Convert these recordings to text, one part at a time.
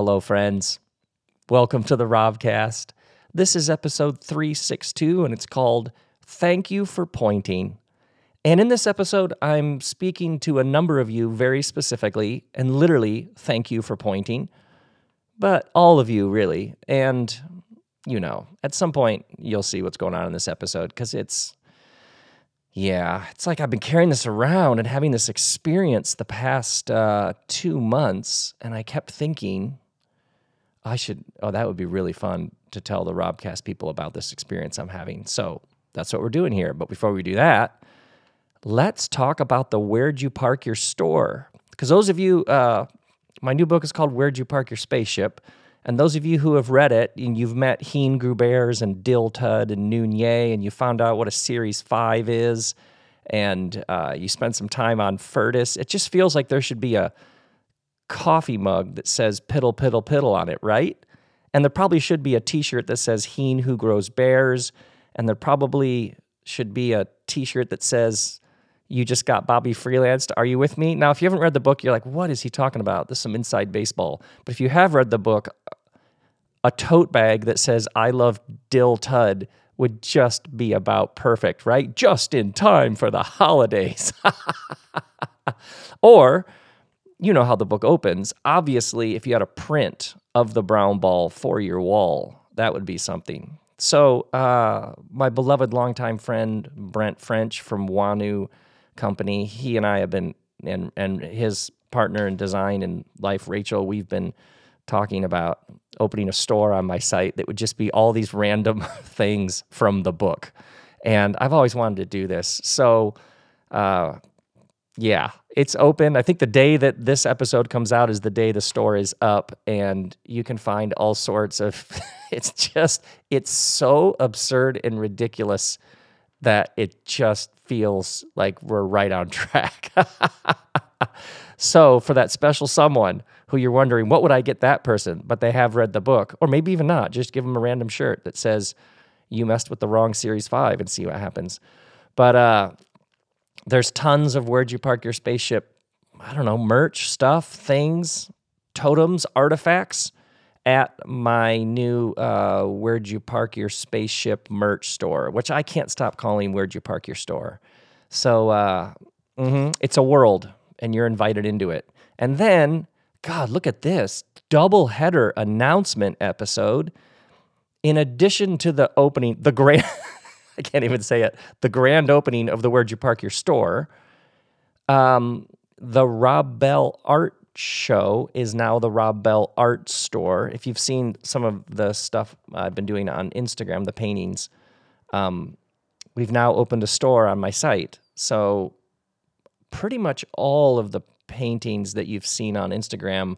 Hello, friends. Welcome to the Robcast. This is episode 362, and it's called Thank You for Pointing. And in this episode, I'm speaking to a number of you very specifically, and literally, thank you for pointing. But all of you, really. And, you know, at some point, you'll see what's going on in this episode because it's, yeah, it's like I've been carrying this around and having this experience the past uh, two months. And I kept thinking, I should, oh, that would be really fun to tell the Robcast people about this experience I'm having. So that's what we're doing here. But before we do that, let's talk about the Where'd You Park Your Store. Because those of you, uh, my new book is called Where'd You Park Your Spaceship. And those of you who have read it and you've met Heen Grubers and Dill Tud and Noonier and you found out what a Series 5 is and uh, you spent some time on Furtis, it just feels like there should be a coffee mug that says piddle, piddle, piddle on it, right? And there probably should be a t shirt that says Heen Who Grows Bears. And there probably should be a t shirt that says you just got Bobby freelanced. Are you with me? Now, if you haven't read the book, you're like, what is he talking about? This is some inside baseball. But if you have read the book, a tote bag that says I love Dill Tud would just be about perfect, right? Just in time for the holidays. or, you know how the book opens. Obviously, if you had a print of the brown ball for your wall, that would be something. So, uh, my beloved longtime friend Brent French from Wanu company. He and I have been, and and his partner in design and life, Rachel. We've been talking about opening a store on my site that would just be all these random things from the book. And I've always wanted to do this. So, uh, yeah, it's open. I think the day that this episode comes out is the day the store is up, and you can find all sorts of. it's just, it's so absurd and ridiculous that it just feels like we're right on track. so, for that special someone who you're wondering, what would I get that person? But they have read the book, or maybe even not, just give them a random shirt that says, You messed with the wrong Series 5 and see what happens. But uh, there's tons of Where'd You Park Your Spaceship, I don't know, merch, stuff, things, totems, artifacts at my new uh, Where'd You Park Your Spaceship merch store, which I can't stop calling Where'd You Park Your Store. So uh, mm-hmm, it's a world, and you're invited into it. And then, God, look at this double header announcement episode. In addition to the opening, the grand, I can't even say it, the grand opening of the Where'd You Park Your Store, um, the Rob Bell Art show is now the Rob Bell Art Store. If you've seen some of the stuff I've been doing on Instagram, the paintings, um, we've now opened a store on my site. So pretty much all of the paintings that you've seen on Instagram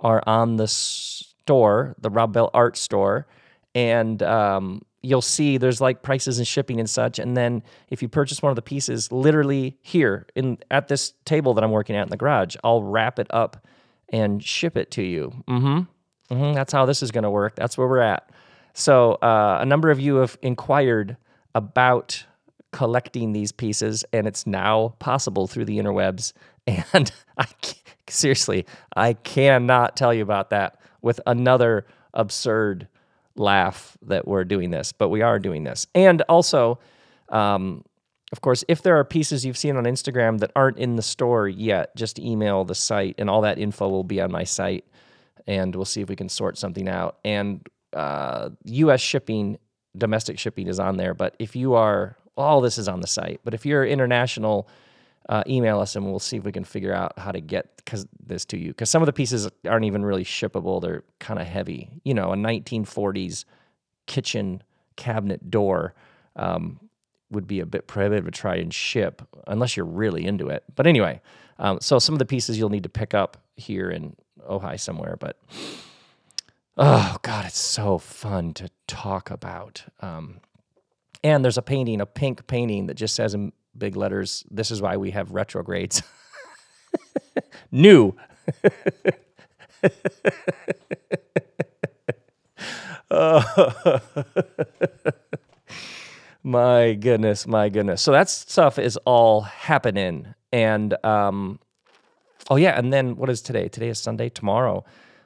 are on the store, the Rob Bell Art Store, and um, you'll see there's like prices and shipping and such. And then if you purchase one of the pieces, literally here in at this table that I'm working at in the garage, I'll wrap it up and ship it to you. Mm-hmm. mm-hmm. That's how this is going to work. That's where we're at. So uh, a number of you have inquired about collecting these pieces, and it's now possible through the interwebs. And I seriously, I cannot tell you about that with another absurd laugh that we're doing this, but we are doing this. And also, um, of course, if there are pieces you've seen on Instagram that aren't in the store yet, just email the site and all that info will be on my site and we'll see if we can sort something out. And uh, US shipping, domestic shipping is on there. But if you are, all this is on the site. But if you're international, uh, email us and we'll see if we can figure out how to get cause this to you. Because some of the pieces aren't even really shippable; they're kind of heavy. You know, a 1940s kitchen cabinet door um, would be a bit prohibitive to try and ship unless you're really into it. But anyway, um, so some of the pieces you'll need to pick up here in Ojai somewhere. But oh god, it's so fun to talk about. Um, and there's a painting, a pink painting that just says in big letters, this is why we have retrogrades. New. my goodness, my goodness. So that stuff is all happening. And um, oh yeah, and then what is today? Today is Sunday. Tomorrow,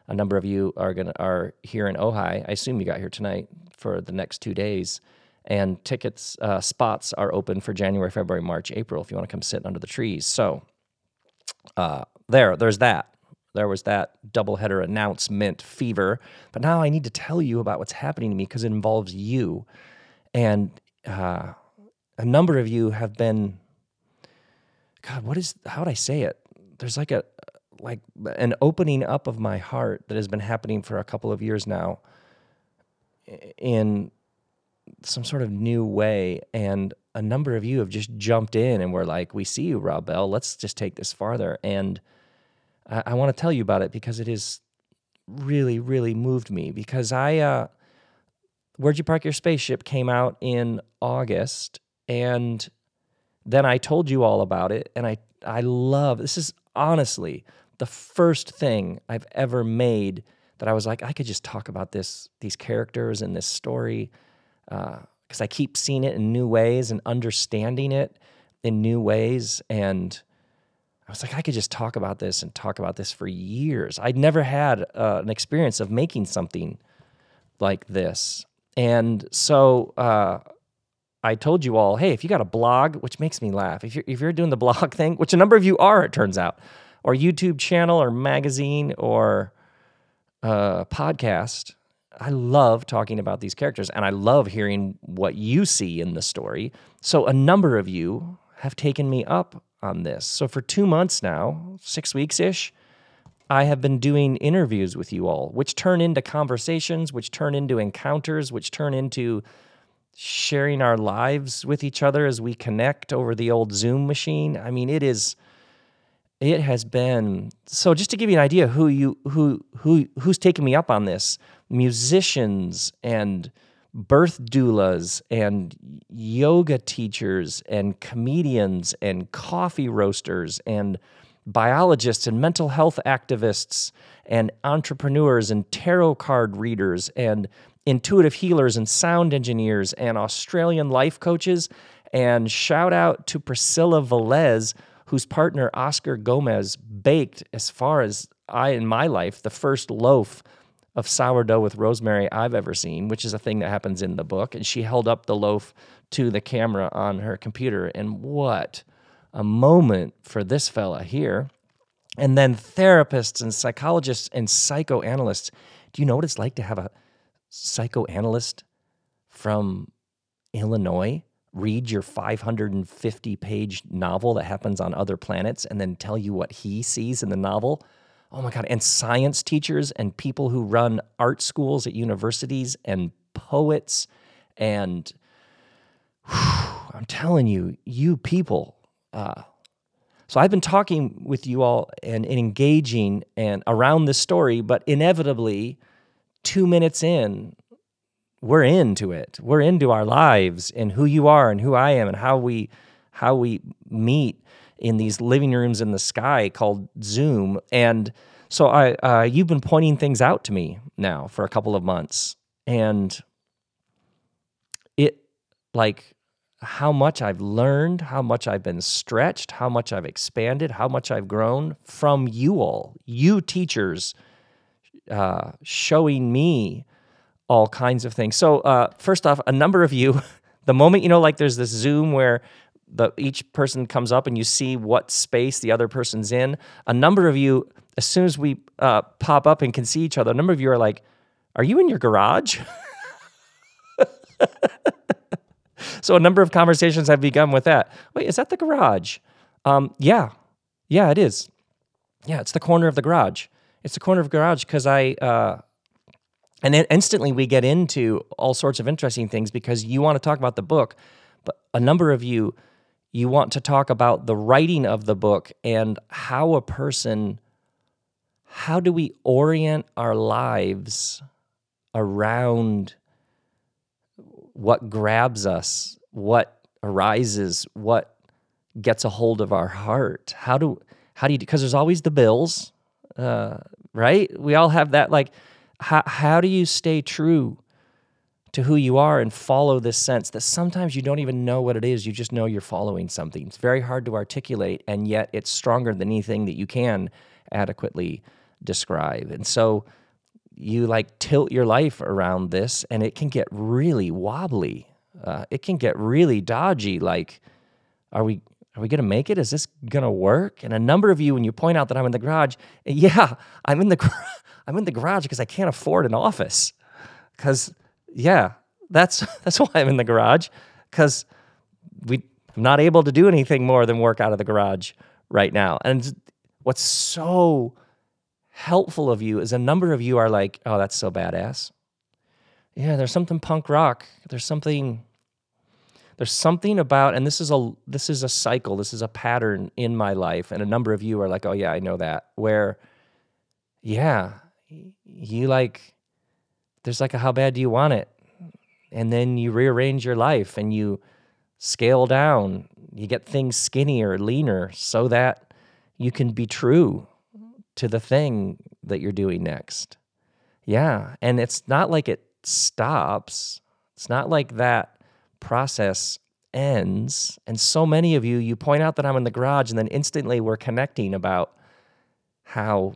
A number of you are gonna are here in Ojai. I assume you got here tonight for the next two days, and tickets uh, spots are open for January, February, March, April. If you want to come sit under the trees, so uh, there, there's that. There was that doubleheader announcement fever. But now I need to tell you about what's happening to me because it involves you. And uh, a number of you have been, God, what is, how would I say it? There's like a, like an opening up of my heart that has been happening for a couple of years now in some sort of new way. And a number of you have just jumped in and were like, we see you, Rob Bell. Let's just take this farther. And I, I want to tell you about it because it has really, really moved me. Because I, uh, Where'd You Park Your Spaceship came out in August. And then I told you all about it. And I, I love this is honestly the first thing I've ever made that I was like, I could just talk about this, these characters and this story. Uh, because I keep seeing it in new ways and understanding it in new ways. And I was like, I could just talk about this and talk about this for years. I'd never had uh, an experience of making something like this. And so uh, I told you all, hey, if you got a blog, which makes me laugh, if you're, if you're doing the blog thing, which a number of you are, it turns out, or YouTube channel or magazine or uh, podcast, I love talking about these characters and I love hearing what you see in the story. So a number of you have taken me up on this. So for two months now, six weeks ish, I have been doing interviews with you all, which turn into conversations, which turn into encounters, which turn into sharing our lives with each other as we connect over the old Zoom machine. I mean, it is it has been so just to give you an idea who you who who who's taken me up on this musicians and birth doulas and yoga teachers and comedians and coffee roasters and biologists and mental health activists and entrepreneurs and tarot card readers and intuitive healers and sound engineers and Australian life coaches. And shout out to Priscilla Velez, whose partner Oscar Gomez baked, as far as I in my life, the first loaf of sourdough with rosemary I've ever seen, which is a thing that happens in the book. And she held up the loaf to the camera on her computer. And what a moment for this fella here. And then therapists and psychologists and psychoanalysts. Do you know what it's like to have a psychoanalyst from Illinois read your 550 page novel that happens on other planets and then tell you what he sees in the novel? Oh my God. And science teachers and people who run art schools at universities and poets. And whew, I'm telling you, you people. Uh, so I've been talking with you all and, and engaging and around this story, but inevitably, two minutes in, we're into it. We're into our lives and who you are and who I am and how we how we meet in these living rooms in the sky called Zoom. And so I, uh, you've been pointing things out to me now for a couple of months, and it, like, how much I've learned, how much I've been stretched, how much I've expanded, how much I've grown from you all, you teachers, uh, showing me all kinds of things. So, uh, first off, a number of you, the moment you know, like, there's this Zoom where the each person comes up and you see what space the other person's in. A number of you, as soon as we uh, pop up and can see each other, a number of you are like, "Are you in your garage?" so a number of conversations have begun with that. Wait, is that the garage? Um, yeah, yeah, it is. Yeah, it's the corner of the garage. It's the corner of the garage because I. Uh, and then instantly we get into all sorts of interesting things because you want to talk about the book, but a number of you you want to talk about the writing of the book and how a person, how do we orient our lives around what grabs us, what arises, what gets a hold of our heart? How do, how do you, because there's always the bills, uh, right? We all have that, like, how, how do you stay true to who you are and follow this sense that sometimes you don't even know what it is. You just know you're following something. It's very hard to articulate, and yet it's stronger than anything that you can adequately describe. And so you like tilt your life around this and it can get really wobbly. Uh, it can get really dodgy. Like, are we are we going to make it? Is this going to work? And a number of you, when you point out that I'm in the garage, yeah, I'm in the I'm in the garage because I can't afford an office. Because yeah, that's that's why I'm in the garage. Because we I'm not able to do anything more than work out of the garage right now. And what's so helpful of you is a number of you are like, oh, that's so badass. Yeah, there's something punk rock. There's something there's something about and this is a this is a cycle, this is a pattern in my life and a number of you are like, "Oh yeah, I know that." Where yeah, you like there's like a how bad do you want it? And then you rearrange your life and you scale down. You get things skinnier, leaner so that you can be true to the thing that you're doing next. Yeah. And it's not like it stops, it's not like that process ends. And so many of you, you point out that I'm in the garage, and then instantly we're connecting about how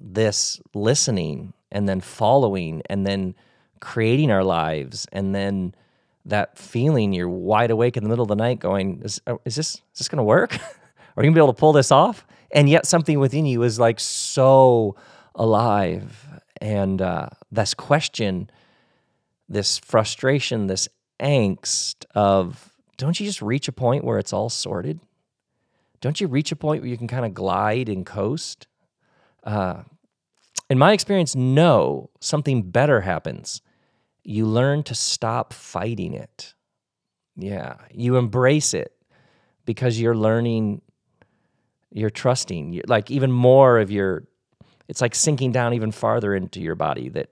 this listening and then following and then creating our lives and then that feeling you're wide awake in the middle of the night going is, uh, is this is this going to work? Are you going to be able to pull this off? And yet something within you is like so alive. And uh, this question this frustration this angst of don't you just reach a point where it's all sorted? Don't you reach a point where you can kind of glide and coast? Uh, in my experience no something better happens. You learn to stop fighting it. Yeah you embrace it because you're learning you're trusting. Like even more of your it's like sinking down even farther into your body that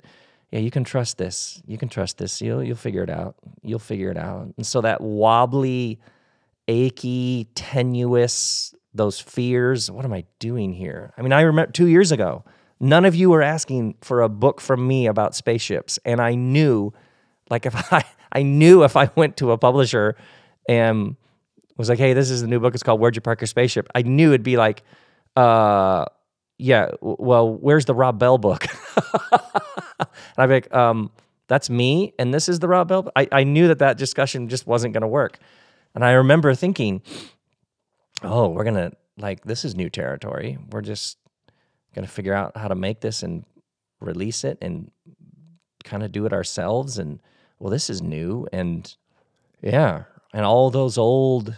yeah you can trust this. You can trust this. You'll you'll figure it out. You'll figure it out. And so that wobbly achy tenuous those fears what am i doing here? I mean i remember 2 years ago none of you were asking for a book from me about spaceships and i knew like if i i knew if i went to a publisher and was like, hey, this is the new book. It's called Where'd You Park Your Spaceship? I knew it'd be like, uh, yeah, well, where's the Rob Bell book? and I'd be like, um, that's me, and this is the Rob Bell. I, I knew that that discussion just wasn't going to work. And I remember thinking, oh, we're going to, like, this is new territory. We're just to figure out how to make this and release it and kind of do it ourselves. And, well, this is new. And yeah, and all those old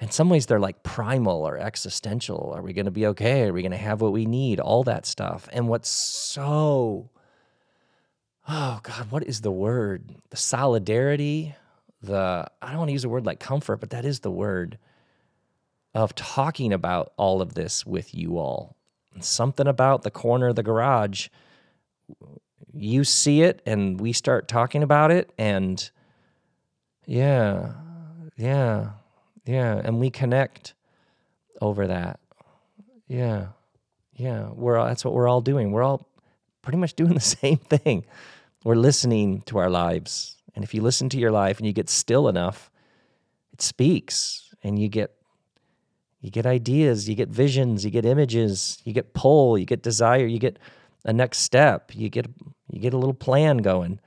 in some ways they're like primal or existential. Are we going to be okay? Are we going to have what we need? All that stuff. And what's so, oh God, what is the word? The solidarity, the, I don't want to use a word like comfort, but that is the word of talking about all of this with you all. Something about the corner of the garage, you see it and we start talking about it. And yeah, yeah yeah, and we connect over that. Yeah. Yeah, we're all, that's what we're all doing. We're all pretty much doing the same thing. We're listening to our lives. And if you listen to your life and you get still enough, it speaks and you get you get ideas, you get visions, you get images, you get pull, you get desire, you get a next step, you get you get a little plan going.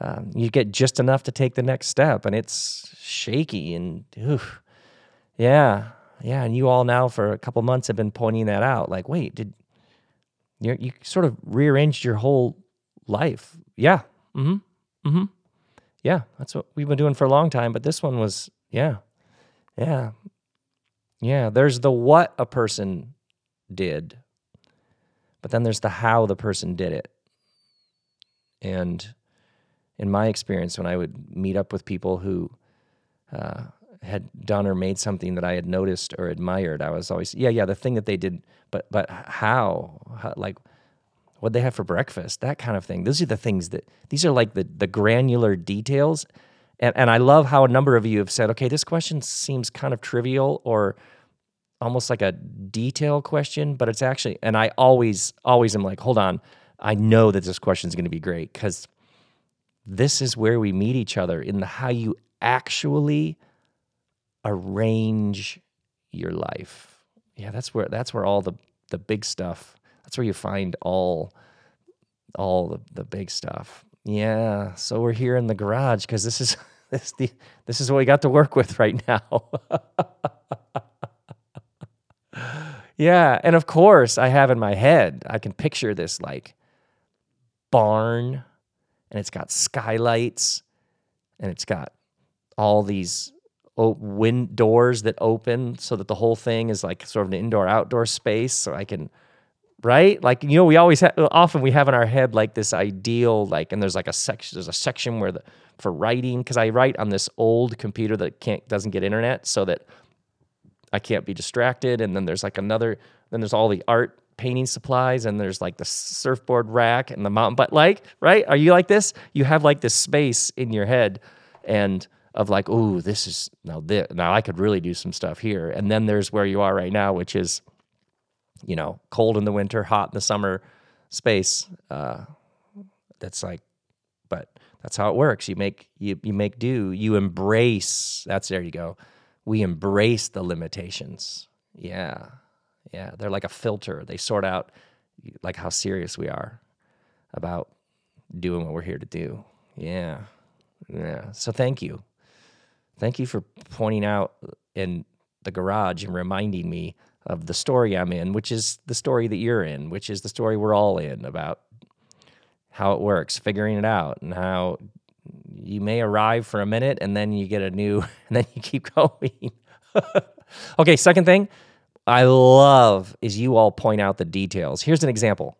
Um, you get just enough to take the next step, and it's shaky and oof, yeah, yeah, and you all now for a couple months have been pointing that out. Like, wait, did you you sort of rearranged your whole life? Yeah, mm-hmm, mm-hmm. Yeah, that's what we've been doing for a long time. But this one was, yeah, yeah, yeah. There's the what a person did, but then there's the how the person did it. And in my experience, when I would meet up with people who uh, had done or made something that I had noticed or admired, I was always, yeah, yeah, the thing that they did, but but how, how like what they have for breakfast, that kind of thing. Those are the things that these are like the the granular details. And and I love how a number of you have said, okay, this question seems kind of trivial or almost like a detail question, but it's actually and I always always am like, hold on, I know that this question is going to be great because this is where we meet each other in the how you actually arrange your life. Yeah, that's where that's where all the the big stuff. That's where you find all all the, the big stuff. Yeah. So we're here in the garage because this is this the this is what we got to work with right now. yeah, and of course I have in my head, I can picture this like barn and it's got skylights and it's got all these wind doors that open so that the whole thing is like sort of an indoor outdoor space so I can right? Like you know we always have often we have in our head like this ideal like and there's like a section there's a section where the for writing because I write on this old computer that can't doesn't get internet so that I can't be distracted and then there's like another then there's all the art painting supplies and there's like the surfboard rack and the mountain but like right? Are you like this? You have like this space in your head and of like oh this is now this now I could really do some stuff here. And then there's where you are right now which is you know cold in the winter hot in the summer space uh, that's like but that's how it works. You make you, you make do you embrace that's there you go. We embrace the limitations. Yeah yeah they're like a filter. They sort out like how serious we are about doing what we're here to do. Yeah yeah. So thank you. Thank you for pointing out in the garage and reminding me of the story I'm in, which is the story that you're in, which is the story we're all in about how it works, figuring it out, and how you may arrive for a minute and then you get a new, and then you keep going. okay, second thing I love is you all point out the details. Here's an example.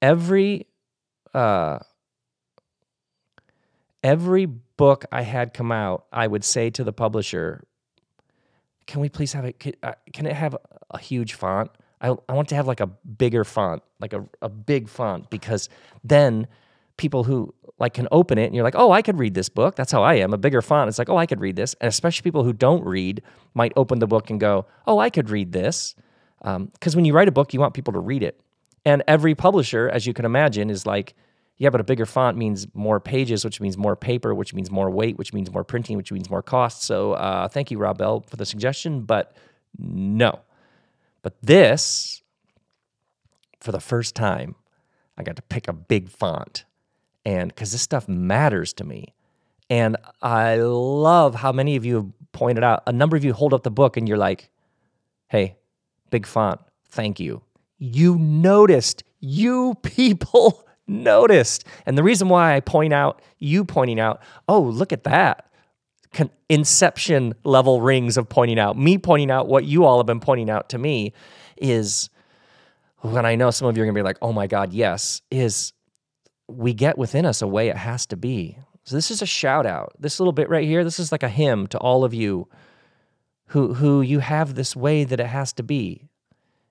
Every, uh, every book I had come out, I would say to the publisher, "Can we please have it? Can, uh, can it have a huge font? I, I want to have like a bigger font, like a, a big font, because then people who like can open it and you're like, oh, I could read this book. That's how I am. A bigger font. It's like, oh, I could read this. And especially people who don't read might open the book and go, oh, I could read this. Because um, when you write a book, you want people to read it. And every publisher, as you can imagine, is like, yeah, but a bigger font means more pages, which means more paper, which means more weight, which means more printing, which means more cost. So uh, thank you, Rob Bell, for the suggestion, but no. But this, for the first time, I got to pick a big font. And because this stuff matters to me. And I love how many of you have pointed out, a number of you hold up the book and you're like, hey, big font, thank you. You noticed, you people noticed. And the reason why I point out, you pointing out, oh, look at that. Con- inception level rings of pointing out, me pointing out what you all have been pointing out to me is when I know some of you are going to be like, oh my God, yes, is we get within us a way it has to be. So this is a shout out. This little bit right here, this is like a hymn to all of you who who you have this way that it has to be.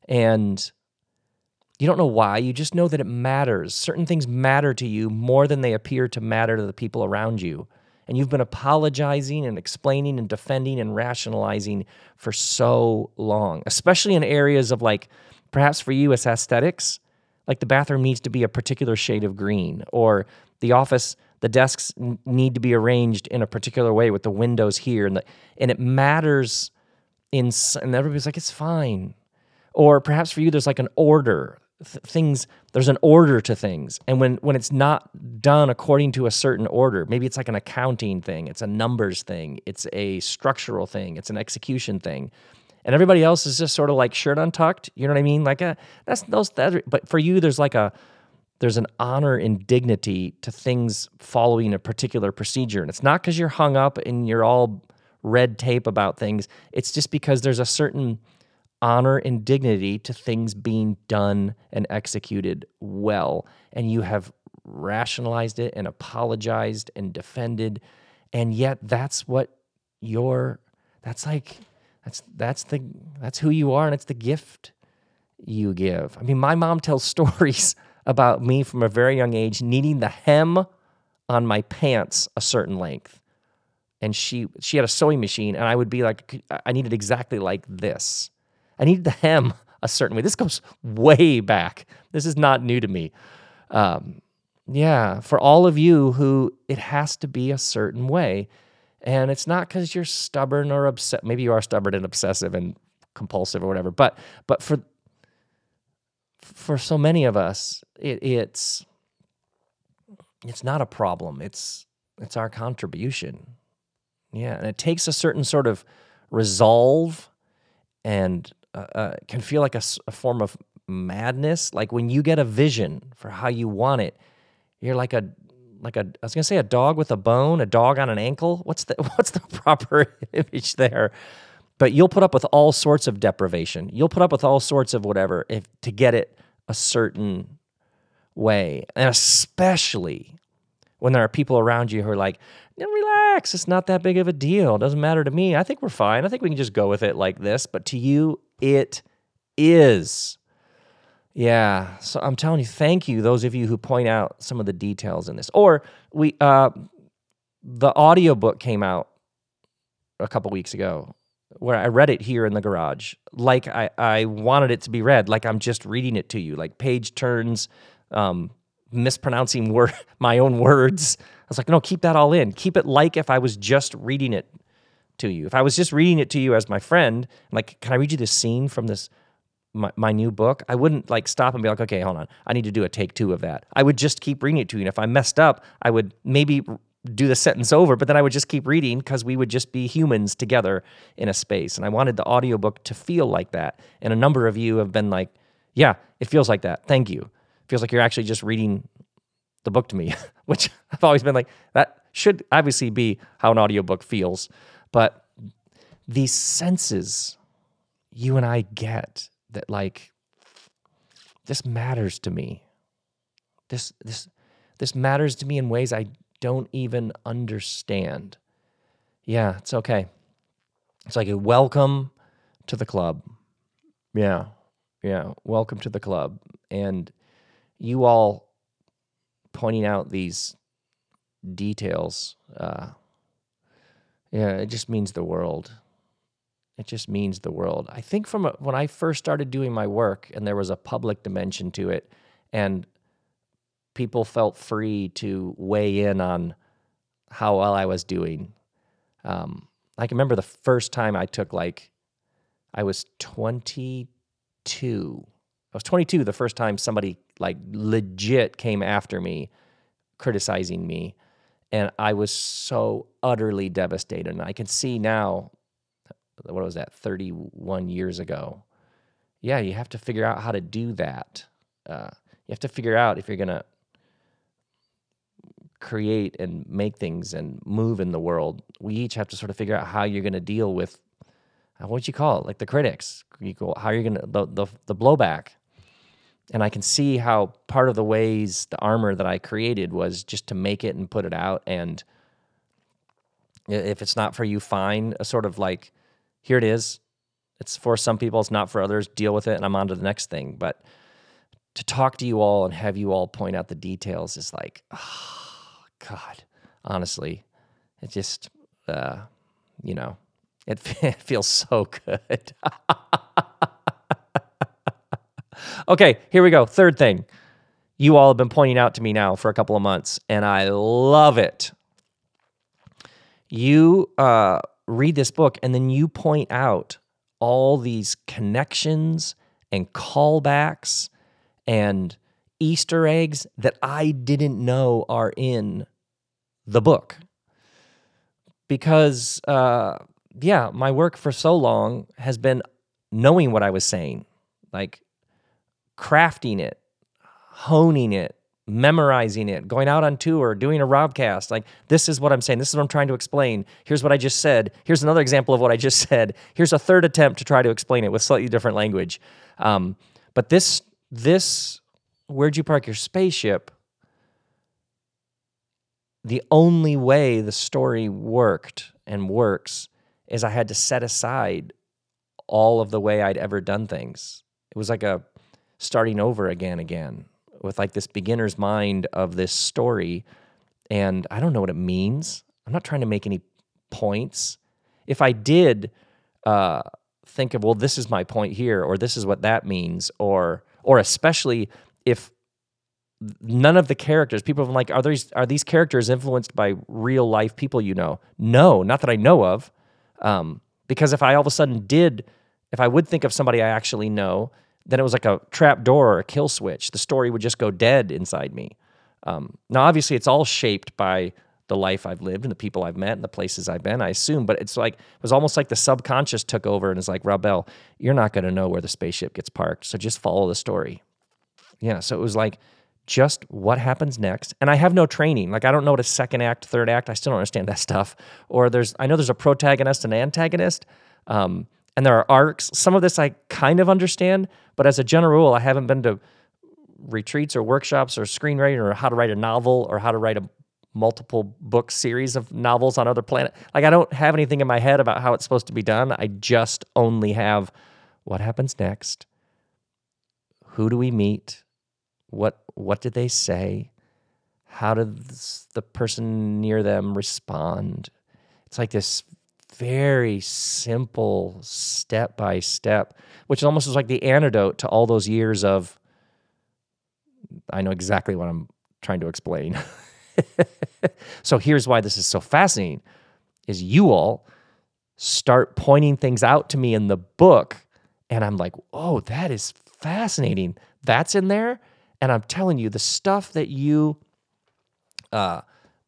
And you don't know why, you just know that it matters. Certain things matter to you more than they appear to matter to the people around you. And you've been apologizing and explaining and defending and rationalizing for so long, especially in areas of like, perhaps for you, it's aesthetics. Like the bathroom needs to be a particular shade of green, or the office, the desks need to be arranged in a particular way with the windows here. And, the, and it matters in, and everybody's like, it's fine. Or perhaps for you, there's like an order th- things there's an order to things. And when when it's not done according to a certain order maybe it's like an accounting thing it's a numbers thing it's a structural thing it's an execution thing. And everybody else is just sort of like shirt untucked you know what i mean? Like a, uh, that's those that, but for you there's like a there's an honor and dignity to things following a particular procedure. And it's not because you're hung up and you're all red tape about things. It's just because there's a certain honor and dignity to things being done and executed well. And you have rationalized it and apologized and defended. And yet that's what you're that's like that's that's the that's who you are and it's the gift you give. I mean, my mom tells stories about me from a very young age needing the hem on my pants a certain length. And she she had a sewing machine and I would be like I needed exactly like this. I need the hem a certain way. This goes way back. This is not new to me. Um, yeah, for all of you who it has to be a certain way. And it's not because you're stubborn or upset. Maybe you are stubborn and obsessive and compulsive or whatever. But but for for so many of us, it, it's it's not a problem. It's it's our contribution. Yeah, and it takes a certain sort of resolve, and uh, uh, can feel like a, a form of madness. Like when you get a vision for how you want it, you're like a like a I was gonna say a dog with a bone, a dog on an ankle. What's the what's the proper image there? But you'll put up with all sorts of deprivation. You'll put up with all sorts of whatever if to get it a certain way. And especially when there are people around you who are like, relax, it's not that big of a deal. It doesn't matter to me. I think we're fine. I think we can just go with it like this. But to you, it is. Yeah. So I'm telling you, thank you, those of you who point out some of the details in this. Or we uh the audiobook came out a couple weeks ago where I read it here in the garage, like I, I wanted it to be read, like I'm just reading it to you, like page turns, um, mispronouncing word my own words. I was like, no, keep that all in. Keep it like if I was just reading it to you. If I was just reading it to you as my friend, like, can I read you this scene from this my, my new book? I wouldn't like stop and be like, okay, hold on, I need to do a take two of that. I would just keep reading it to you. And if I messed up, I would maybe do the sentence over, but then I would just keep reading because we would just be humans together in a space. And I wanted the audiobook to feel like that. And a number of you have been like, yeah, it feels like that. Thank you. It feels like you're actually just reading the book to me, which I've always been like, that should obviously be how an audiobook feels. But these senses you and I get that like this matters to me. This this this matters to me in ways I don't even understand. Yeah, it's okay. It's like a welcome to the club. Yeah. Yeah. Welcome to the club. And you all pointing out these details, uh, yeah, it just means the world. It just means the world. I think from a, when I first started doing my work and there was a public dimension to it, and people felt free to weigh in on how well I was doing. Um, I can remember the first time I took like, I was 22. I was 22 the first time somebody like legit came after me, criticizing me. And I was so utterly devastated. And I can see now, what was that, 31 years ago? Yeah, you have to figure out how to do that. Uh, you have to figure out if you're going to create and make things and move in the world, we each have to sort of figure out how you're going to deal with uh, what you call it, like the critics. You go, how you're going to the, the the blowback. And I can see how part of the ways the armor that I created was just to make it and put it out. And if it's not for you, fine. A sort of like, here it is. It's for some people, it's not for others. Deal with it, and I'm on to the next thing. But to talk to you all and have you all point out the details is like, oh, God, honestly, it just, uh, you know, it, it feels so good. okay, here we go. Third thing you all have been pointing out to me now for a couple of months, and I love it. You uh, read this book, and then you point out all these connections and callbacks and Easter eggs that I didn't know are in the book. Because, uh, yeah, my work for so long has been knowing what I was saying, like crafting it, honing it, memorizing it, going out on tour, doing a Robcast. Like, this is what I'm saying. This is what I'm trying to explain. Here's what I just said. Here's another example of what I just said. Here's a third attempt to try to explain it with slightly different language. Um, but this, this, where'd you park your spaceship? the only way the story worked and works is I had to set aside all of the way I'd ever done things. It was like a starting over again, again, with like this beginner's mind of this story. And I don't know what it means. I'm not trying to make any points. If I did uh, think of, well, this is my point here, or this is what that means, or or especially if none of the characters people have like are these are these characters influenced by real life people you know no not that i know of um, because if i all of a sudden did if i would think of somebody i actually know then it was like a trap door or a kill switch. The story would just go dead inside me. Um, now, obviously, it's all shaped by the life I've lived and the people I've met and the places I've been, I assume. But it's like, it was almost like the subconscious took over and is like, Rob Bell, you're not going to know where the spaceship gets parked. So just follow the story. Yeah. So it was like, just what happens next. And I have no training. Like I don't know what a second act, third act. I still don't understand that stuff. Or there's I know there's a protagonist and antagonist. Um, and there are arcs. Some of this I kind of understand, but as a general rule, I haven't been to retreats or workshops or screenwriting or how to write a novel or how to write a multiple book series of novels on other planet. Like I don't have anything in my head about how it's supposed to be done. I just only have what happens next. Who do we meet? What what did they say? How did the person near them respond? It's like this very simple step by step, which almost is like the antidote to all those years of. I know exactly what I'm trying to explain. so here's why this is so fascinating is you all start pointing things out to me in the book and I'm like, "Oh, that is fascinating. That's in there?" And I'm telling you, the stuff that you, uh,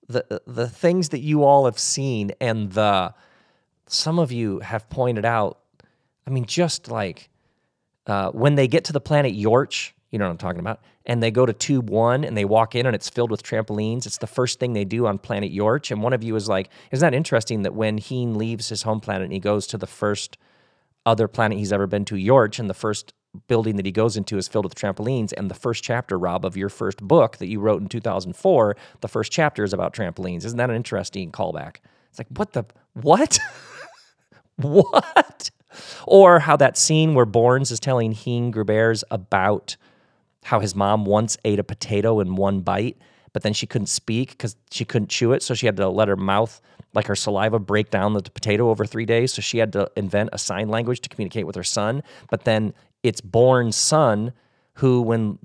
the the things that you all have seen, and the some of you have pointed out. I mean, just like uh, when they get to the planet Yorch, you know what I'm talking about, and they go to Tube One and they walk in and it's filled with trampolines. It's the first thing they do on planet Yorch. And one of you is like, isn't that interesting that when Heen leaves his home planet and he goes to the first other planet he's ever been to, Yorch, and the first building that he goes into is filled with trampolines. And the first chapter, Rob, of your first book that you wrote in 2004, the first chapter is about trampolines. Isn't that an interesting callback? It's like, what the, what? what? Or how that scene where Borns is telling Heen Grubers about how his mom once ate a potato in one bite, but then she couldn't speak because she couldn't chew it. So she had to let her mouth, like her saliva, break down the potato over three days. So she had to invent a sign language to communicate with her son. But then it's Born's son who, when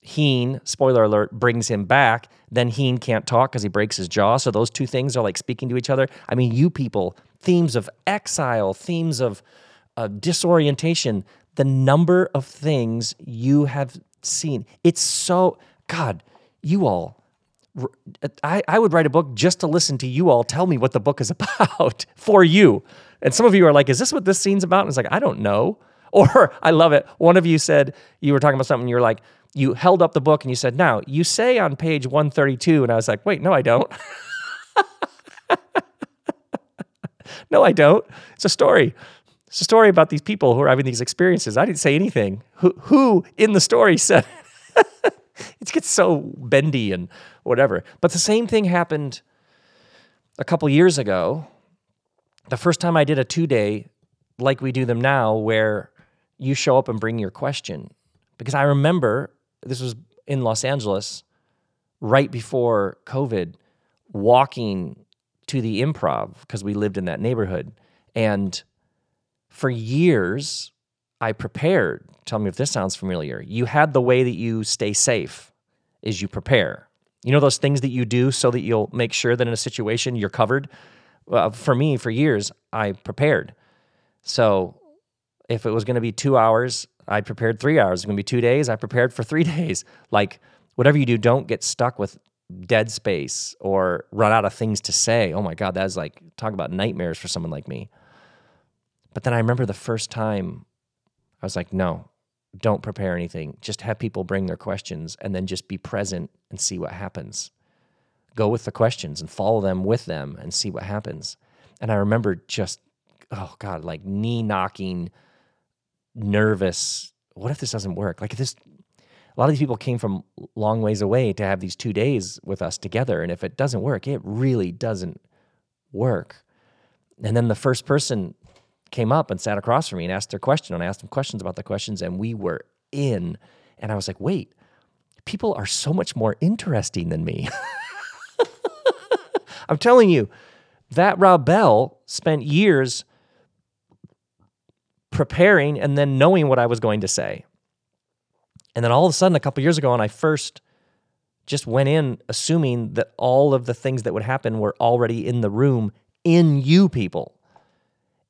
Heen, spoiler alert, brings him back, then Heen can't talk because he breaks his jaw. So those two things are like speaking to each other. I mean, you people, themes of exile, themes of uh, disorientation, the number of things you have seen. It's so, God, you all. I, I would write a book just to listen to you all tell me what the book is about for you. And some of you are like, is this what this scene's about? And it's like, I don't know. Or I love it. One of you said you were talking about something. You were like, you held up the book and you said, "Now you say on page 132," and I was like, "Wait, no, I don't." no, I don't. It's a story. It's a story about these people who are having these experiences. I didn't say anything. Who, who in the story said? it gets so bendy and whatever. But the same thing happened a couple years ago. The first time I did a two day, like we do them now, where you show up and bring your question. Because I remember this was in Los Angeles right before COVID, walking to the improv because we lived in that neighborhood. And for years, I prepared. Tell me if this sounds familiar. You had the way that you stay safe is you prepare. You know those things that you do so that you'll make sure that in a situation you're covered. For me, for years, I prepared. So if it was going to be two hours, I prepared three hours. It's going to be two days. I prepared for three days. Like, whatever you do, don't get stuck with dead space or run out of things to say. Oh my God, that's like, talk about nightmares for someone like me. But then I remember the first time I was like, no, don't prepare anything. Just have people bring their questions and then just be present and see what happens. Go with the questions and follow them with them and see what happens. And I remember just, oh God, like knee knocking nervous. What if this doesn't work? Like this, a lot of these people came from long ways away to have these two days with us together. And if it doesn't work, it really doesn't work. And then the first person came up and sat across from me and asked their question. And I asked them questions about the questions, and we were in. And I was like, wait, people are so much more interesting than me. I'm telling you, that Rob Bell spent years preparing and then knowing what I was going to say. And then all of a sudden, a couple years ago, when I first just went in assuming that all of the things that would happen were already in the room in you people.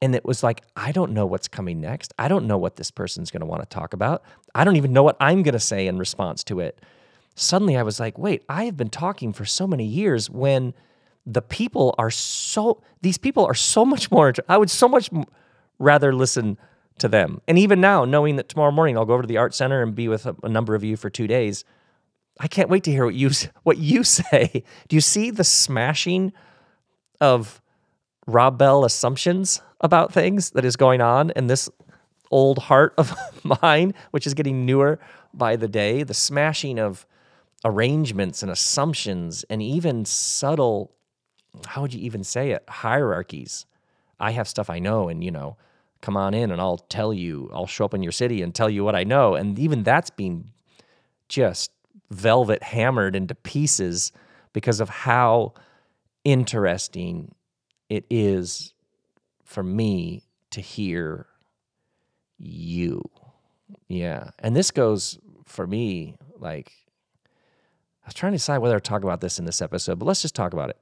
And it was like, I don't know what's coming next. I don't know what this person's going to want to talk about. I don't even know what I'm going to say in response to it. Suddenly I was like, wait, I have been talking for so many years when the people are so, these people are so much more, I would so much rather listen to them. And even now, knowing that tomorrow morning I'll go over to the art center and be with a, a number of you for two days, I can't wait to hear what you what you say. Do you see the smashing of Rob Bell assumptions about things that is going on in this old heart of mine, which is getting newer by the day? The smashing of arrangements and assumptions and even subtle how would you even say it hierarchies i have stuff i know and you know come on in and i'll tell you i'll show up in your city and tell you what i know and even that's being just velvet hammered into pieces because of how interesting it is for me to hear you. Yeah. And this goes for me, like, I was trying to decide whether to talk about this in this episode, but let's just talk about it.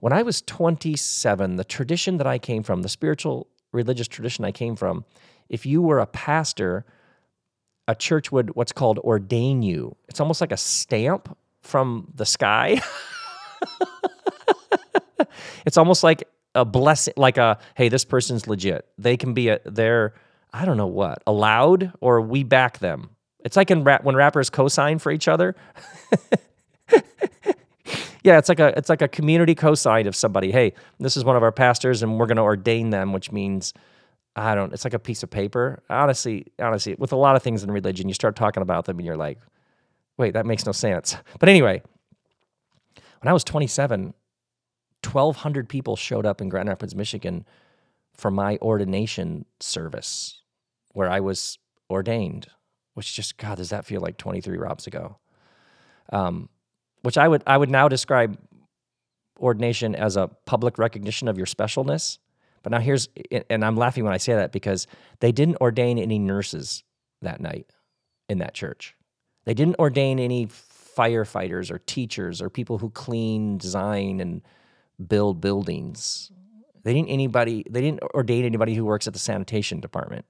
When I was 27, the tradition that I came from, the spiritual religious tradition I came from, if you were a pastor, a church would what's called ordain you. It's almost like a stamp from the sky. it's almost like a blessing, like a hey, this person's legit. They can be a they're I don't know what allowed or we back them. It's like in rap when rappers co-sign for each other. yeah, it's like a it's like a community co-sign of somebody. Hey, this is one of our pastors, and we're going to ordain them, which means I don't. It's like a piece of paper. Honestly, honestly, with a lot of things in religion, you start talking about them, and you're like, wait, that makes no sense. But anyway, when I was 27, 1,200 people showed up in Grand Rapids, Michigan, for my ordination service, where I was ordained. Which just God, does that feel like 23 Robs ago? Um, which I would I would now describe ordination as a public recognition of your specialness. But now here's and I'm laughing when I say that because they didn't ordain any nurses that night in that church. They didn't ordain any firefighters or teachers or people who clean, design and build buildings. They didn't anybody they didn't ordain anybody who works at the sanitation department.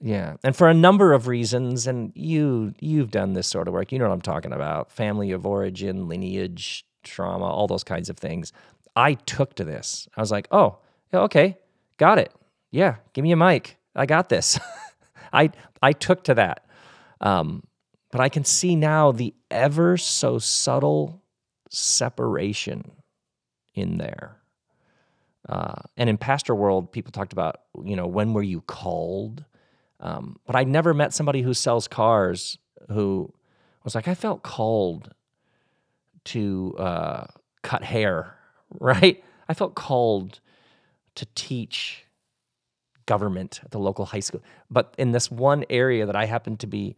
Yeah. And for a number of reasons, and you you've done this sort of work, you know what I'm talking about. Family of origin, lineage, trauma, all those kinds of things. I took to this. I was like, oh, okay, got it. Yeah, give me a mic. I got this. I I took to that. Um, but I can see now the ever so subtle separation in there. Uh, and in pastor world, people talked about, you know, when were you called? Um, but I never met somebody who sells cars who was like, I felt called to uh, cut hair, right? I felt called to teach government at the local high school. But in this one area that I happened to be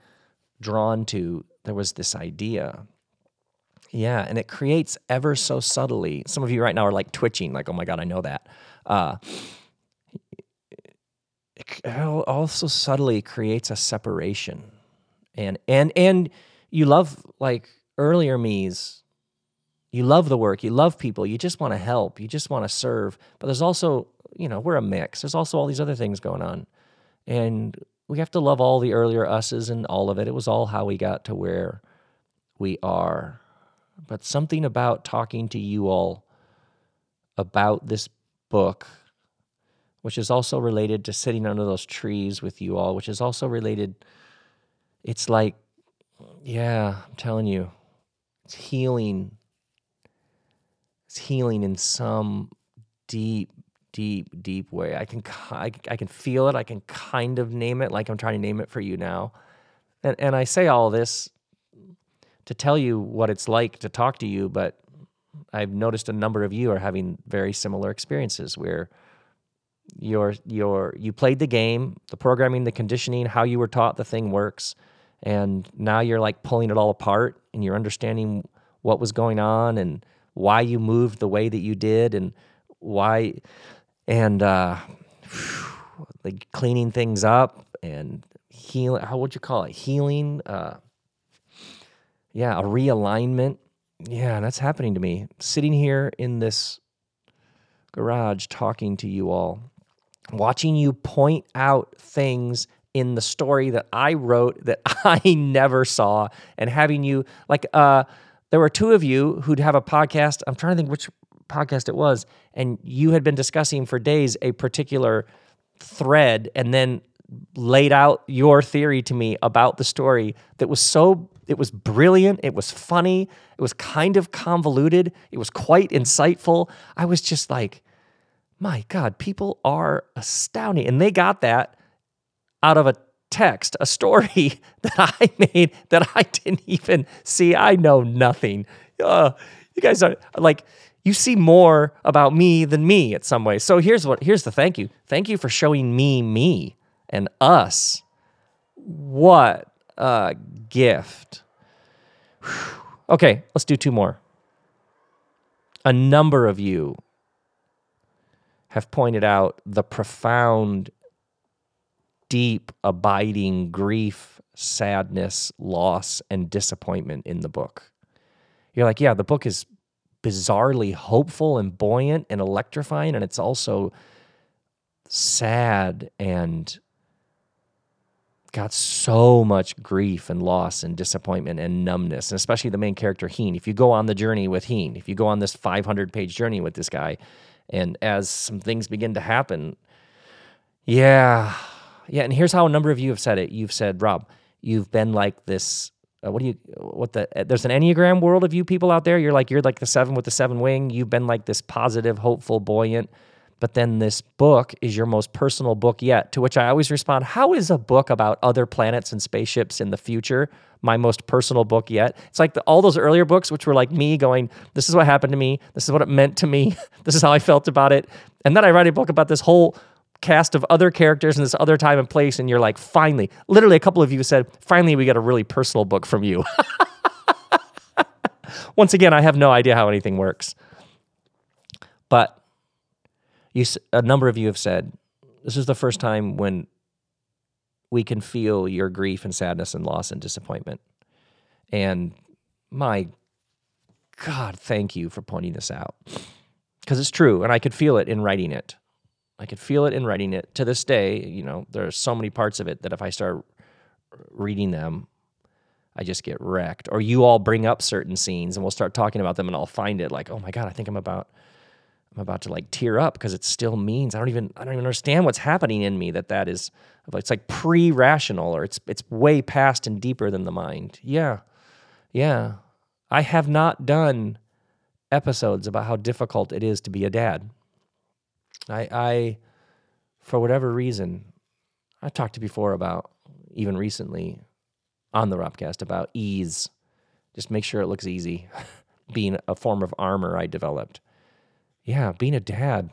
drawn to, there was this idea. Yeah, and it creates ever so subtly. Some of you right now are like twitching, like, oh my God, I know that. Uh, also subtly creates a separation. And and and you love like earlier me's you love the work, you love people, you just want to help, you just want to serve. But there's also, you know, we're a mix. There's also all these other things going on. And we have to love all the earlier us's and all of it. It was all how we got to where we are. But something about talking to you all about this book which is also related to sitting under those trees with you all, which is also related. It's like, yeah, I'm telling you, it's healing. It's healing in some deep, deep, deep way. I can, I, I can feel it. I can kind of name it like I'm trying to name it for you now. And, and I say all this to tell you what it's like to talk to you, but I've noticed a number of you are having very similar experiences where your your you played the game, the programming, the conditioning, how you were taught the thing works, and now you're like pulling it all apart and you're understanding what was going on and why you moved the way that you did and why and uh like cleaning things up and healing how would you call it? Healing uh yeah a realignment. Yeah that's happening to me. Sitting here in this garage talking to you all watching you point out things in the story that I wrote that I never saw and having you like uh there were two of you who'd have a podcast. I'm trying to think which podcast it was and you had been discussing for days a particular thread and then laid out your theory to me about the story that was so it was brilliant it was funny it was kind of convoluted it was quite insightful i was just like my god people are astounding and they got that out of a text a story that i made that i didn't even see i know nothing uh, you guys are like you see more about me than me at some way so here's what here's the thank you thank you for showing me me and us. What a gift. Whew. Okay, let's do two more. A number of you have pointed out the profound, deep, abiding grief, sadness, loss, and disappointment in the book. You're like, yeah, the book is bizarrely hopeful and buoyant and electrifying, and it's also sad and got so much grief and loss and disappointment and numbness, and especially the main character, Heen. If you go on the journey with Heen, if you go on this 500 page journey with this guy, and as some things begin to happen, yeah, yeah. And here's how a number of you have said it. You've said, Rob, you've been like this. Uh, what do you, what the, uh, there's an Enneagram world of you people out there. You're like, you're like the seven with the seven wing. You've been like this positive, hopeful, buoyant but then this book is your most personal book yet. To which I always respond, How is a book about other planets and spaceships in the future my most personal book yet? It's like the, all those earlier books, which were like me going, This is what happened to me. This is what it meant to me. this is how I felt about it. And then I write a book about this whole cast of other characters in this other time and place. And you're like, Finally, literally, a couple of you said, Finally, we got a really personal book from you. Once again, I have no idea how anything works. But you, a number of you have said this is the first time when we can feel your grief and sadness and loss and disappointment. And my God, thank you for pointing this out. Because it's true, and I could feel it in writing it. I could feel it in writing it. To this day, you know, there are so many parts of it that if I start reading them, I just get wrecked. Or you all bring up certain scenes and we'll start talking about them and I'll find it like, oh my God, I think I'm about I'm about to like tear up because it still means I don't even I don't even understand what's happening in me that that is it's like pre-rational or it's it's way past and deeper than the mind. Yeah. Yeah. I have not done episodes about how difficult it is to be a dad. I I for whatever reason I talked to before about even recently on the Robcast about ease. Just make sure it looks easy being a form of armor I developed yeah, being a dad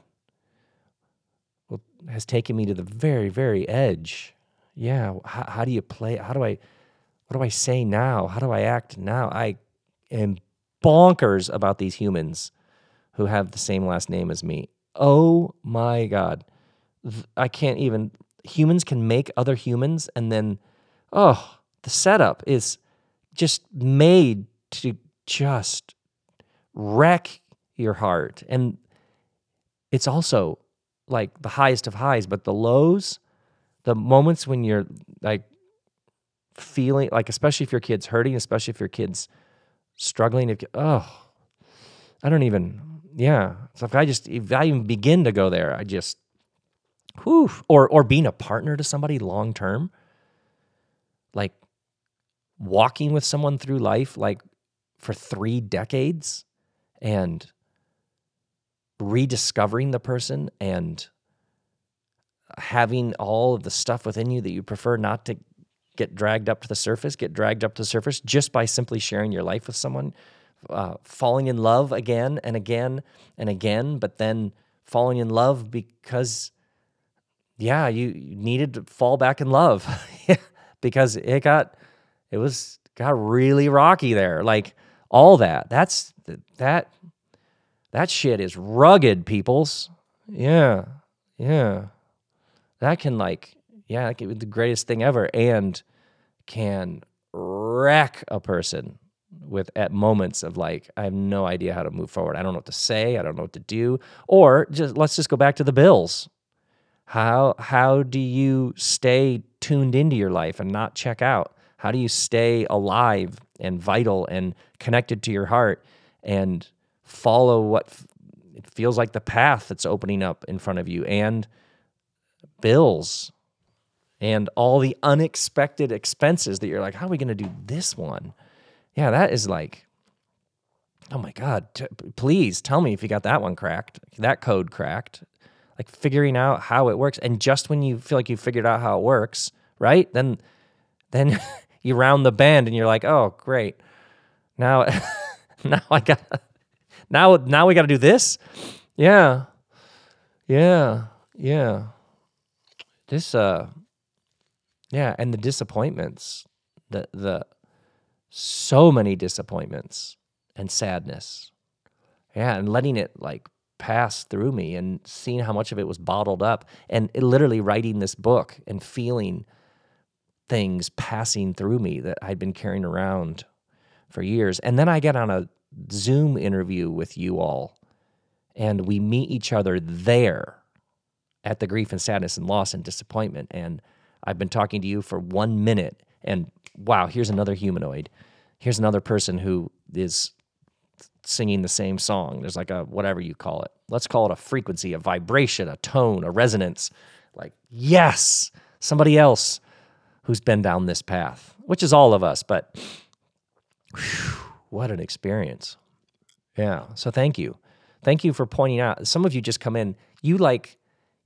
well, has taken me to the very, very edge. Yeah, how, how do you play? How do I, what do I say now? How do I act now? I am bonkers about these humans who have the same last name as me. Oh my God. I can't even, humans can make other humans and then, oh, the setup is just made to just wreck your heart. And it's also like the highest of highs, but the lows, the moments when you're like feeling like, especially if your kid's hurting, especially if your kid's struggling, if, oh, I don't even, yeah. So if I just, if I even begin to go there, I just, whew, or, or being a partner to somebody long term, like walking with someone through life, like for three decades and rediscovering the person and having all of the stuff within you that you prefer not to get dragged up to the surface, get dragged up to the surface just by simply sharing your life with someone, uh, falling in love again and again and again, but then falling in love because, yeah, you needed to fall back in love because it got, it was, got really rocky there. Like all that, that's, that that shit is rugged, peoples. Yeah. Yeah. That can like, yeah, that can be the greatest thing ever and can wreck a person with at moments of like, I have no idea how to move forward. I don't know what to say. I don't know what to do. Or just let's just go back to the Bills. How how do you stay tuned into your life and not check out? How do you stay alive and vital and connected to your heart and follow what f- it feels like the path that's opening up in front of you and bills and all the unexpected expenses that you're like, how are we going to do this one? Yeah, that is like, oh my God, t- please tell me if you got that one cracked, that code cracked. Like figuring out how it works. And just when you feel like you figured out how it works, right? Then, then you round the bend and you're like, oh, great. Now, now I got, now, now we got to do this. Yeah. Yeah. Yeah. This, uh, yeah, and the disappointments, the the so many disappointments and sadness. Yeah, and letting it like pass through me and seeing how much of it was bottled up and literally writing this book and feeling things passing through me that I'd been carrying around for years. And then I get on a Zoom interview with you all and we meet each other there at the grief and sadness and loss and disappointment and I've been talking to you for one minute, and wow, here's another humanoid. Here's another person who is singing the same song. There's like a whatever you call it. Let's call it a frequency, a vibration, a tone, a resonance. Like, yes, somebody else who's been down this path, which is all of us, but whew, what an experience. Yeah. So thank you. Thank you for pointing out. Some of you just come in, you like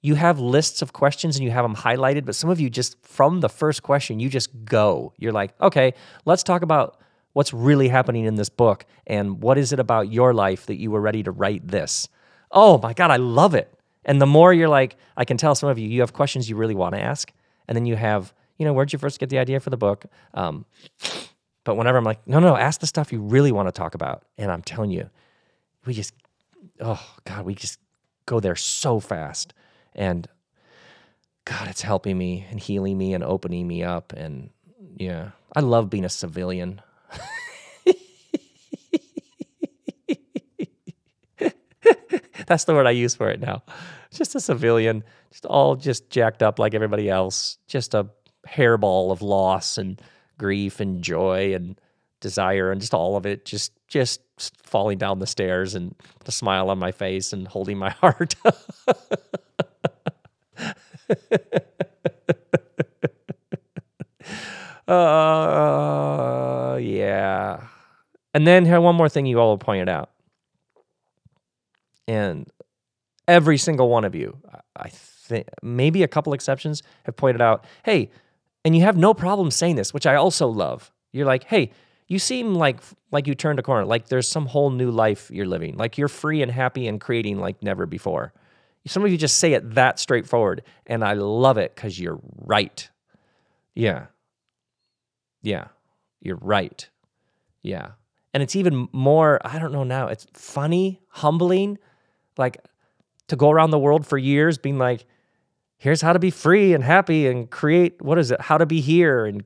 you have lists of questions and you have them highlighted, but some of you just from the first question, you just go. You're like, okay, let's talk about what's really happening in this book and what is it about your life that you were ready to write this. Oh my God, I love it. And the more you're like, I can tell some of you, you have questions you really want to ask. And then you have, you know, where'd you first get the idea for the book? Um, but whenever I'm like, no, no, ask the stuff you really want to talk about. And I'm telling you, we just, oh God, we just go there so fast. And God, it's helping me and healing me and opening me up. And yeah, I love being a civilian. That's the word I use for it now. Just a civilian, just all just jacked up like everybody else, just a hairball of loss and grief and joy and desire and just all of it just just falling down the stairs and a smile on my face and holding my heart uh, yeah. And then one more thing you all pointed out. And every single one of you, I think, maybe a couple exceptions, have pointed out, hey, and you have no problem saying this, which I also love. You're like, hey, you seem like like you turned a corner, like there's some whole new life you're living, like you're free and happy and creating like never before. Some of you just say it that straightforward, and I love it because you're right. Yeah. Yeah. You're right. Yeah. And it's even more, I don't know now, it's funny, humbling, like to go around the world for years being like, here's how to be free and happy and create, what is it, how to be here and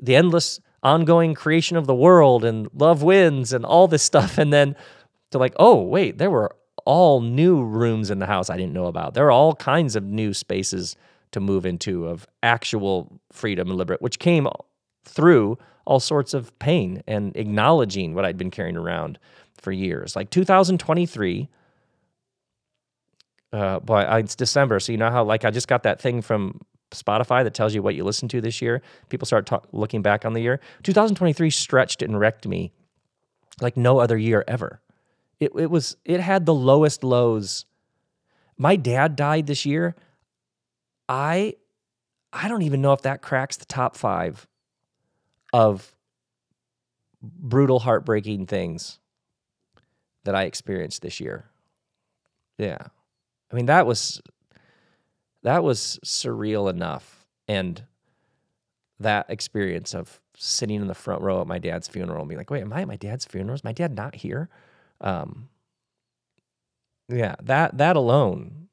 the endless ongoing creation of the world and love wins and all this stuff. And then to like, oh, wait, there were all new rooms in the house I didn't know about. There are all kinds of new spaces to move into of actual freedom and liberate, which came through all sorts of pain and acknowledging what I'd been carrying around for years. Like 2023, uh, boy, it's December, so you know how like I just got that thing from Spotify that tells you what you listened to this year. People start talk, looking back on the year. 2023 stretched and wrecked me like no other year ever. It, it was it had the lowest lows. My dad died this year. I I don't even know if that cracks the top five of brutal, heartbreaking things that I experienced this year. Yeah. I mean, that was that was surreal enough. And that experience of sitting in the front row at my dad's funeral and being like, wait, am I at my dad's funeral? Is my dad not here? Um, yeah, that that alone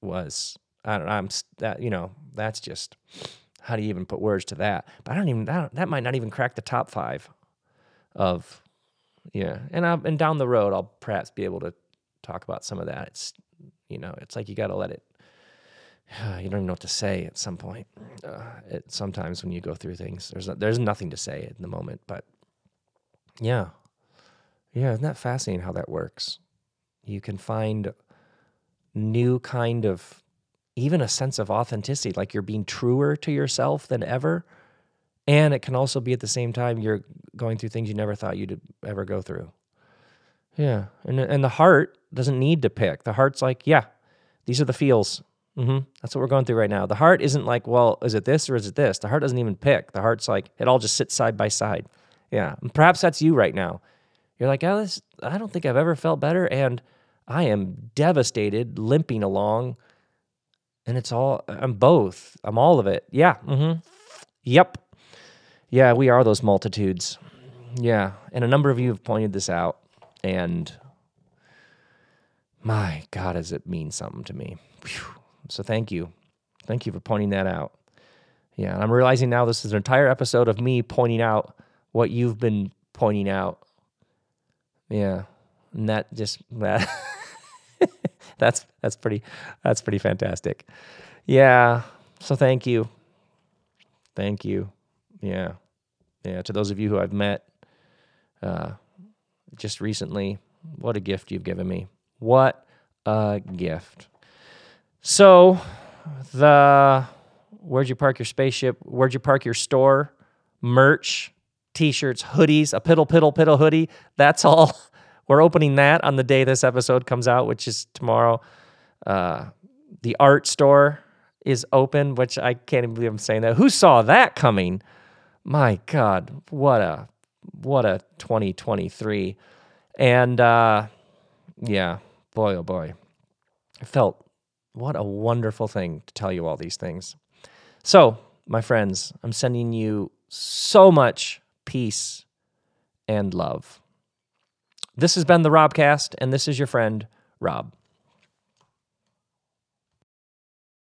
was I don't. I'm that you know that's just how do you even put words to that? But I don't even that, that might not even crack the top five of yeah. And I and down the road I'll perhaps be able to talk about some of that. It's you know it's like you got to let it you don't even know what to say at some point. Uh, it, sometimes when you go through things, there's there's nothing to say in the moment. But yeah, yeah, isn't that fascinating how that works? You can find new kind of even a sense of authenticity, like you're being truer to yourself than ever. And it can also be at the same time you're going through things you never thought you'd ever go through. Yeah, and and the heart doesn't need to pick. The heart's like, yeah, these are the feels. Mm-hmm. That's what we're going through right now. The heart isn't like, well, is it this or is it this? The heart doesn't even pick. The heart's like, it all just sits side by side. Yeah, and perhaps that's you right now. You're like, oh, this, I don't think I've ever felt better, and I am devastated, limping along, and it's all. I'm both. I'm all of it. Yeah. Mm-hmm. Yep. Yeah, we are those multitudes. Yeah, and a number of you have pointed this out. And my God, does it mean something to me? Whew. So thank you. Thank you for pointing that out. Yeah, and I'm realizing now this is an entire episode of me pointing out what you've been pointing out. Yeah. And that just that that's that's pretty that's pretty fantastic. Yeah. So thank you. Thank you. Yeah. Yeah. To those of you who I've met, uh, just recently. What a gift you've given me. What a gift. So, the where'd you park your spaceship? Where'd you park your store? Merch, t-shirts, hoodies, a piddle piddle piddle hoodie. That's all. We're opening that on the day this episode comes out, which is tomorrow. Uh, the art store is open, which I can't even believe I'm saying that. Who saw that coming? My God, what a what a 2023. And uh, yeah, boy, oh boy. I felt what a wonderful thing to tell you all these things. So, my friends, I'm sending you so much peace and love. This has been the Robcast, and this is your friend, Rob.